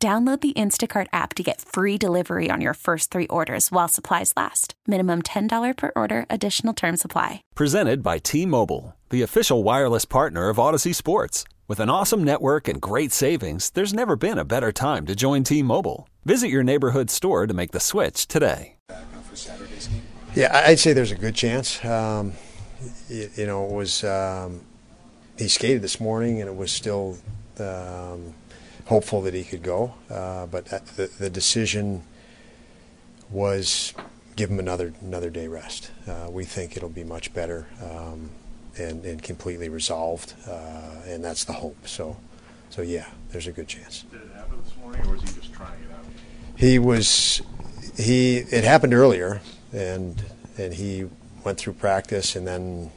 Download the Instacart app to get free delivery on your first three orders while supplies last. Minimum $10 per order, additional term supply. Presented by T Mobile, the official wireless partner of Audacy Sports. With an awesome network and great savings, there's never been a better time to join T Mobile. Visit your neighborhood store to make the switch today. Yeah, I'd say there's a good chance. Um, you, you, know, it was, um, he skated this morning and it was still. Um, hopeful that he could go, uh, but the, the, decision was give him another another day rest. Uh, we think it'll be much better um, and, and completely resolved, uh, and that's the hope. So, so yeah, there's a good chance. Did it happen this morning, or was he just trying it out? He was. He it happened earlier, and and he went through practice, and then,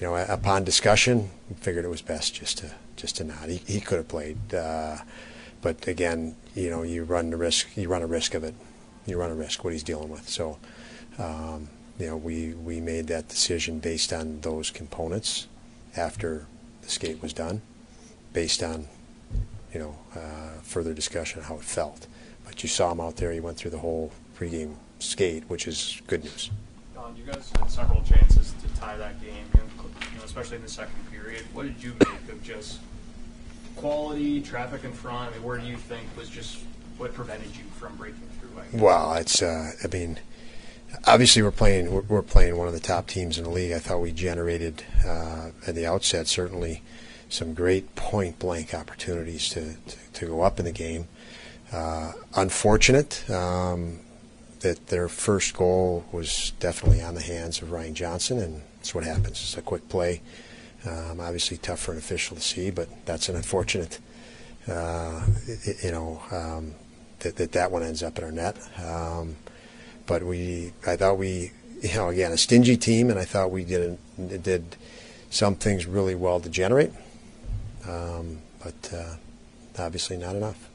you know, upon discussion, figured it was best just to just to not. He, he could have played, uh, but again, you know, you run the risk. You run a risk of it. You run a risk what he's dealing with. So, um, you know, we we made that decision based on those components after the skate was done, based on you know uh, further discussion how it felt. But you saw him out there. He went through the whole pregame skate, which is good news. Don, you guys had several chances tie that game, you know, especially in the second period. What did you make of just quality, traffic in front? I mean, where do you think was just what prevented you from breaking through? Well, it's uh, I mean, obviously we're playing we're, we're, playing one of the top teams in the league. I thought we generated uh, at the outset certainly some great point blank opportunities to, to, to go up in the game. Uh, unfortunate um, that their first goal was definitely on the hands of Ryan Johnson, and that's what happens. It's a quick play. Um, obviously, tough for an official to see, but that's an unfortunate, uh, you know, um, that, that that one ends up in our net. Um, but we, I thought we, you know, again, a stingy team, and I thought we did did some things really well to generate, um, but uh, obviously not enough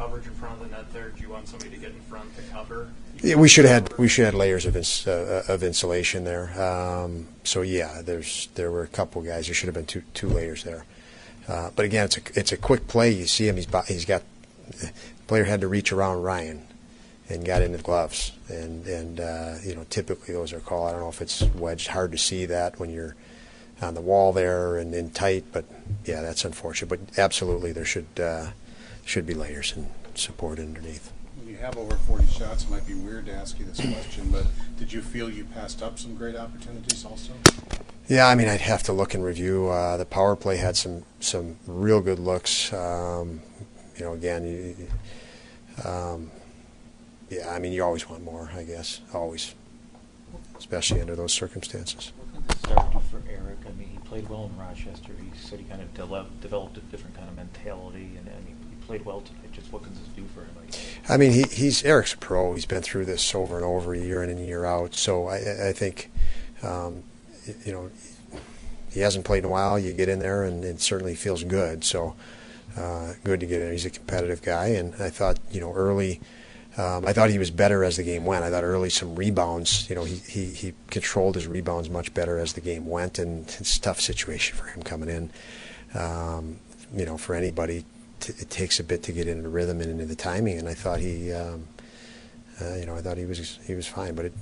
coverage in front of the net there? Do you want somebody to get in front to cover? Yeah, we should have had we should have layers of ins, uh, of insulation there. Um, so yeah, there's there were a couple guys. There should have been two two layers there. Uh, but again, it's a it's a quick play. You see him. He's he's got player had to reach around Ryan and got into the gloves. And and uh, you know typically those are called. I don't know if it's wedged. Hard to see that when you're on the wall there and in tight. But yeah, that's unfortunate. But absolutely, there should uh, should be layers and support underneath. You have over 40 shots. It might be weird to ask you this question, but did you feel you passed up some great opportunities also? Yeah, I mean, I'd have to look and review. Uh, the power play had some some real good looks. Um, you know, again, you, um, yeah, I mean, you always want more, I guess, always, especially under those circumstances. What can start do for Eric? I mean, he played well in Rochester. He said he kind of de- developed a different kind of mentality, and, and he played well tonight. Just what can this do for him? I mean, he, he's Eric's a pro. He's been through this over and over, year in and year out. So I, I think, um, you know, he hasn't played in a while. You get in there, and it certainly feels good. So uh, good to get in. He's a competitive guy, and I thought, you know, early. Um, I thought he was better as the game went. I thought early some rebounds. You know, he, he, he controlled his rebounds much better as the game went, and it's a tough situation for him coming in. Um, you know, for anybody t- it takes a bit to get into the rhythm and into the timing. And I thought he, um, uh, you know, I thought he was he was fine, but it,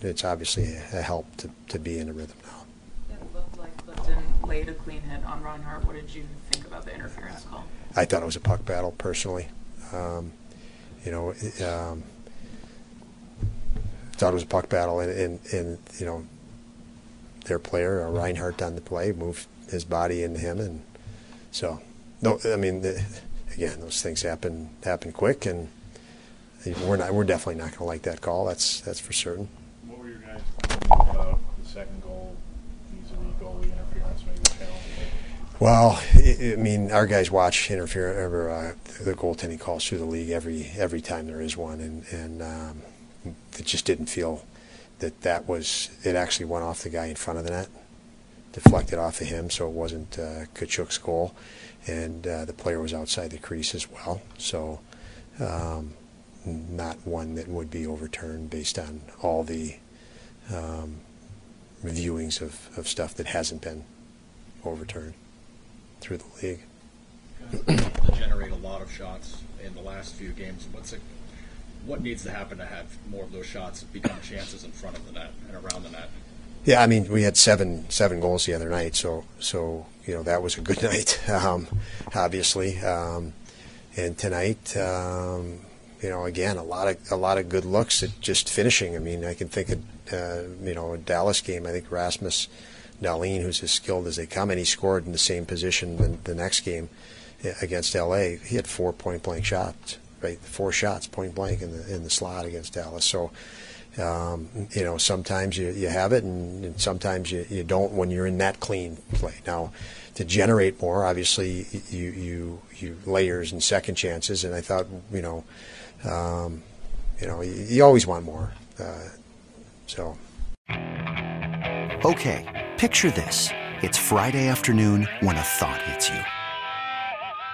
it's obviously a help to, to be in the rhythm now. It looked like Clifton laid a clean hit on Reinhart. What did you think about the interference call? I thought it was a puck battle personally. Um, you know, um, thought it was a puck battle, and, and, and you know, their player, Reinhart on the play, moved his body into him, and so no, I mean, the, again, those things happen happen quick, and we're not we're definitely not going to like that call. That's that's for certain. What were your guys about the second goal vis-a-vis goalie interference, maybe penalty? Well, I I mean, our guys watch interference or, uh, the goaltending calls through the league every every time there is one, and and um, it just didn't feel that that was it actually went off the guy in front of the net, deflected off of him, so it wasn't uh, Tkachuk's goal, and uh, the player was outside the crease as well, so um, not one that would be overturned based on all the um, reviewings of, of stuff that hasn't been overturned through the league. to generate a lot of shots in the last few games. What's it, what needs to happen to have more of those shots become chances in front of the net and around the net? Yeah, I mean, we had seven seven goals the other night, so so you know that was a good night, um, obviously. Um, and tonight, um, you know, again, a lot of a lot of good looks at just finishing. I mean, I can think of uh, you know a Dallas game. I think Rasmus Dahlin, who's as skilled as they come, and he scored in the same position the, the next game uh, against LA. He had four point blank shots, right? Four shots point blank in the in the slot against Dallas. So. Um, you know, sometimes you, you have it, and, and sometimes you, you don't when you're in that clean play. Now, to generate more, obviously, you you you layers and second chances, and I thought, you know, um, you know, you, you always want more. Uh, so. Okay, picture this. It's Friday afternoon when a thought hits you.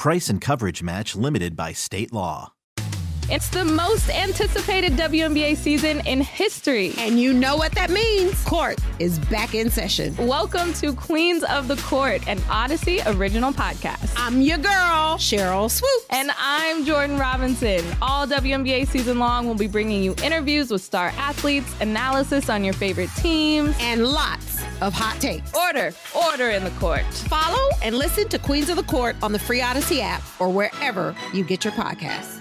Price and coverage match limited by state law. It's the most anticipated WNBA season in history. And you know what that means. Court is back in session. Welcome to Queens of the Court, an Audacy original podcast. I'm your girl, Sheryl Swoopes. And I'm Jordan Robinson. All WNBA season long, we'll be bringing you interviews with star athletes, analysis on your favorite teams, and lots of hot takes. Order, order in the court. Follow and listen to Queens of the Court on the free Audacy app or wherever you get your podcasts.